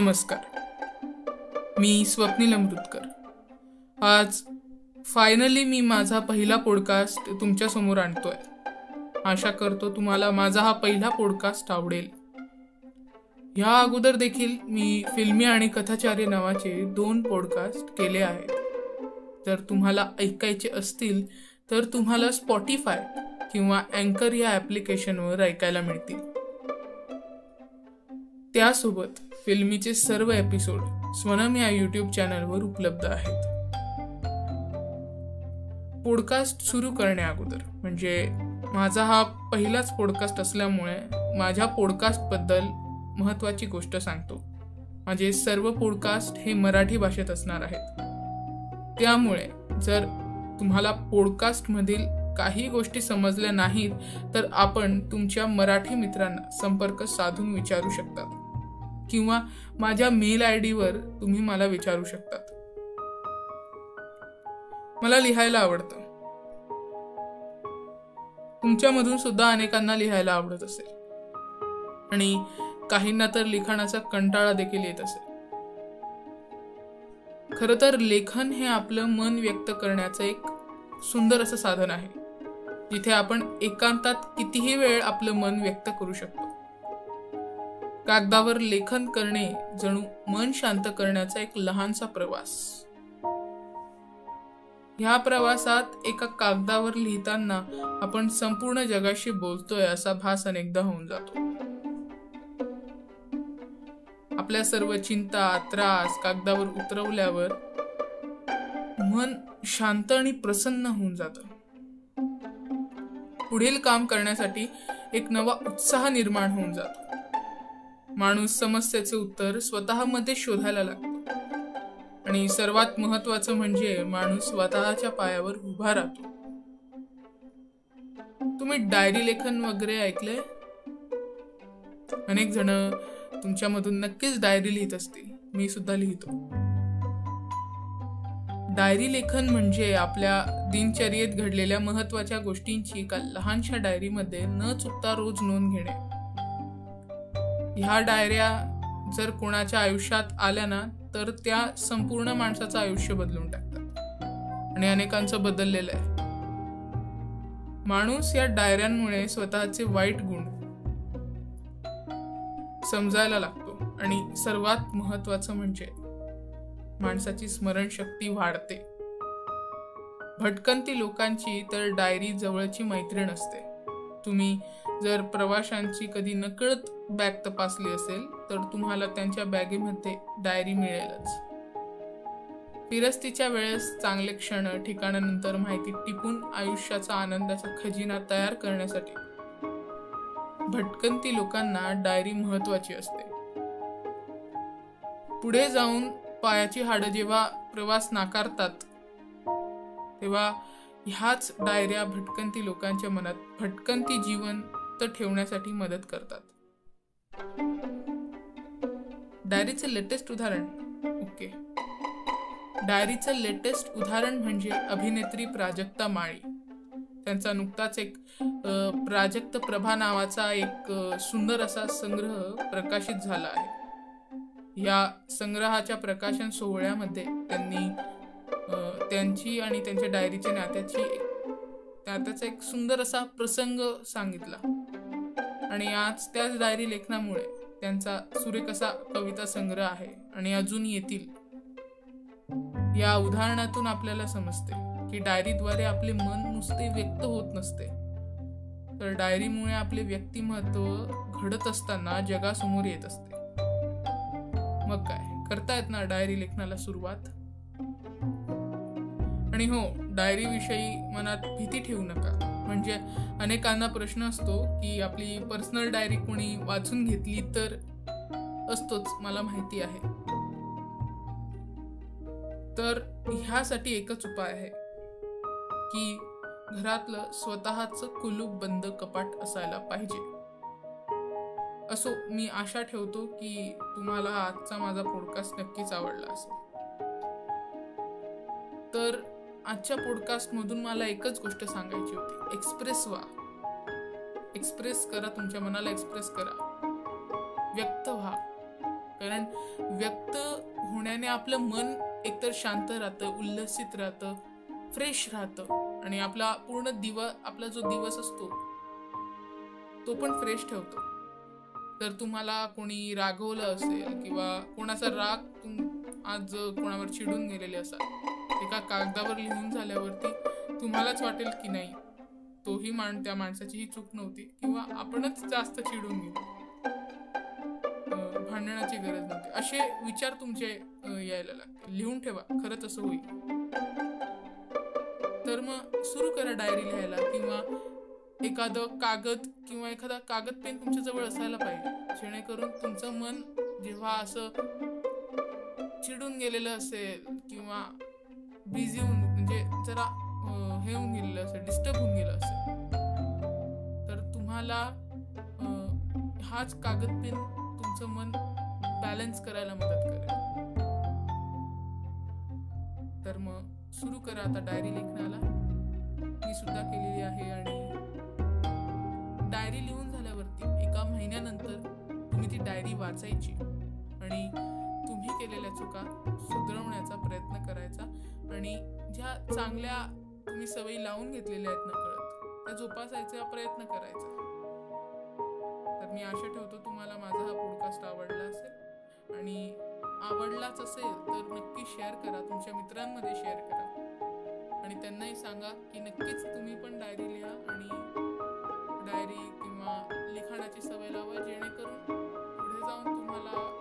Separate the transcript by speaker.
Speaker 1: नमस्कार. मी स्वप्नील अमृतकर. आज फायनली मी माझा पहिला पॉडकास्ट तुमच्यासमोर आणतोय. आशा करतो तुम्हाला माझा हा पहिला पॉडकास्ट आवडेल. ह्या अगोदर देखील मी फिल्मी आणि कथाचार्य नावाचे दोन पॉडकास्ट केले आहेत. जर तुम्हाला ऐकायचे असतील तर तुम्हाला स्पॉटीफाय किंवा अँकर या ॲप्लिकेशनवर ऐकायला मिळतील. त्यासोबत फिल्मीचे सर्व एपिसोड स्वनम या यूट्यूब चॅनलवर उपलब्ध आहेत. पॉडकास्ट सुरू करण्याअगोदर म्हणजे माझा हा पहिलाच पॉडकास्ट असल्यामुळे माझ्या पॉडकास्टबद्दल महत्त्वाची गोष्ट सांगतो. माझे सर्व पॉडकास्ट हे मराठी भाषेत असणार आहेत. त्यामुळे जर तुम्हाला पॉडकास्टमधील काही गोष्टी समजल्या नाहीत तर आपण तुमच्या मराठी मित्रांना संपर्क साधून विचारू शकतात. किंवा माझ्या मेल आय डीवर तुम्ही मला विचारू शकतात मला लिहायला आवडतं. तुमच्यामधून सुद्धा अनेकांना लिहायला आवडत असेल. आणि काहींना तर लिखाणाचा कंटाळा देखील येत असेल. खर तर लेखन हे आपलं मन व्यक्त करण्याचं एक सुंदर असं साधन आहे जिथे आपण एकांतात कितीही वेळ आपलं मन व्यक्त करू शकतो. कागदावर लेखन करणे जणू मन शांत करण्याचा एक लहानसा प्रवास. ह्या प्रवासात एका कागदावर लिहिताना आपण संपूर्ण जगाशी बोलतोय असा भास अनेकदा होऊन जातो. आपल्या सर्व चिंता त्रास कागदावर उतरवल्यावर मन शांत आणि प्रसन्न होऊन जात. पुढील काम करण्यासाठी एक नवा उत्साह निर्माण होऊन जातो. माणूस समस्येचे उत्तर स्वतःमध्ये शोधायला लागतो. आणि सर्वात महत्वाचं म्हणजे माणूस स्वतःच्या पायावर उभा राहतो. तुम्ही डायरी लेखन वगैरे ऐकले अनेक जण तुमच्यामधून नक्कीच डायरी लिहित असतील. मी सुद्धा लिहितो. डायरी लेखन म्हणजे आपल्या दिनचर्येत घडलेल्या महत्त्वाच्या गोष्टींची एका लहानशा डायरीमध्ये न चुकता रोज नोंद घेणे. ह्या डायऱ्या जर कोणाच्या आयुष्यात आल्या ना तर त्या संपूर्ण माणसाचं आयुष्य बदलून टाकतात. आणि अनेकांचं बदललेलं आहे. माणूस या डायऱ्यांमुळे स्वतःचे वाईट गुण समजायला लागतो. आणि सर्वात महत्वाचं म्हणजे माणसाची स्मरणशक्ती वाढते. भटकंती लोकांची तर डायरी जवळची मैत्रीण असते. तुम्ही जर प्रवाशांची कधी नकळत बॅग तपासली असेल तर तुम्हाला त्यांच्या बॅगेमध्ये डायरी मिळेलच. फिरस्तीच्या वेळेस चांगले क्षण ठिकाणानंतर माहिती टिपून आयुष्याचा आनंदाचा खजिना तयार करण्यासाठी. भटकंती लोकांना डायरी महत्वाची असते. पुढे जाऊन पायाची हाडं जेव्हा प्रवास नाकारतात तेव्हा ह्याच डायऱ्या भटकंती लोकांच्या मनात भटकंती जीवन मुक्त ठेवण्यासाठी मदत करतात. डायरीचे लेटेस्ट उदाहरण. ओके. डायरीचं लेटेस्ट उदाहरण म्हणजे अभिनेत्री प्राजक्ता माळी. त्यांचा नुकताच एक प्राजक्त प्रभा नावाचा एक सुंदर असा संग्रह प्रकाशित झाला आहे. या संग्रहाच्या प्रकाशन सोहळ्यामध्ये त्यांनी त्यांची आणि त्यांच्या डायरीच्या नात्याची नात्याचा एक सुंदर असा प्रसंग सांगितला. आणि आज त्याच डायरी लेखनामुळे त्यांचा सुरेख असा कविता संग्रह आहे आणि अजून येतील. या उदाहरणातून आपल्याला समजते की डायरीद्वारे आपले मन नुसते व्यक्त होत नसते. तर डायरीमुळे आपले व्यक्तिमत्व घडत असताना जगासमोर येत असते. मग काय? करतायत ना डायरी लेखनाला सुरुवात? आणि हो डायरीविषयी मनात भीती ठेवू नका. म्हणजे अनेकांना प्रश्न असतो की आपली पर्सनल डायरी कोणी वाचून घेतली तर असतोच मला माहिती आहे. तर ह्यासाठी एकच उपाय आहे की घरातलं स्वतःच कुलूप बंद कपाट असायला पाहिजे. असो मी आशा ठेवतो की तुम्हाला आजचा माझा पॉडकास्ट नक्कीच आवडला असेल. आजच्या पॉडकास्टमधून मला एकच गोष्ट सांगायची होती. एक्सप्रेस व्हा. एक्सप्रेस करा तुमच्या मनाला एक्सप्रेस करा. व्यक्त व्हा. कारण व्यक्त होण्याने आपलं मन एकतर शांत राहतं उल्लसित राहतं फ्रेश राहतं. आणि आपला पूर्ण दिवस आपला जो दिवस असतो तो पण फ्रेश ठेवतो. तर तुम्हाला कोणी रागवलं असेल किंवा कोणाचा राग तुम आज कोणावर चिडून गेलेले असाल एका कागदावर लिहून झाल्यावरती तुम्हालाच वाटेल की नाही. तोही मान त्या माणसाची ही चूक नव्हती किंवा आपणच जास्त चिडून गेलो. भांडणाची गरज नव्हती. असे विचार तुमचे यायला लागते लिहून ठेवा. खरंच असं होईल. तर मग सुरू करा डायरी लिहायला किंवा एखादं कागद किंवा एखादा कागद पेन तुमच्या जवळ असायला पाहिजे. जेणेकरून तुमचं मन जेव्हा असं चिडून गेलेलं असेल किंवा बिझी होऊन म्हणजे जरा हे होऊन गेलेलं असेल डिस्टर्ब होऊन गेलं असेल तर तुम्हाला हाच कागद पेन तुमचं मन बॅलन्स करायला मदत करेल. तर मग सुरू करा आता डायरी लेखनाला. मी सुद्धा केलेली आहे आणि डायरी लिहून झाल्यावरती एका महिन्यानंतर तुम्ही ती डायरी वाचायची आणि तुम्ही केलेल्या चुका सुधरवण्याचा प्रयत्न करायचा. आणि ज्या चांगल्या तुम्ही सवयी लावून घेतलेल्या आहेत नकळत त्या जोपासायचा प्रयत्न करायचा. तर मी आशा ठेवतो तुम्हाला माझा हा पॉडकास्ट आवडला असेल. आणि आवडलाच असेल तर नक्की शेअर करा तुमच्या मित्रांमध्ये शेअर करा. आणि त्यांनाही सांगा की नक्कीच तुम्ही पण डायरी लिहा आणि डायरी किंवा लिखाणाची सवय लावा जेणेकरून पुढे जाऊन तुम्हाला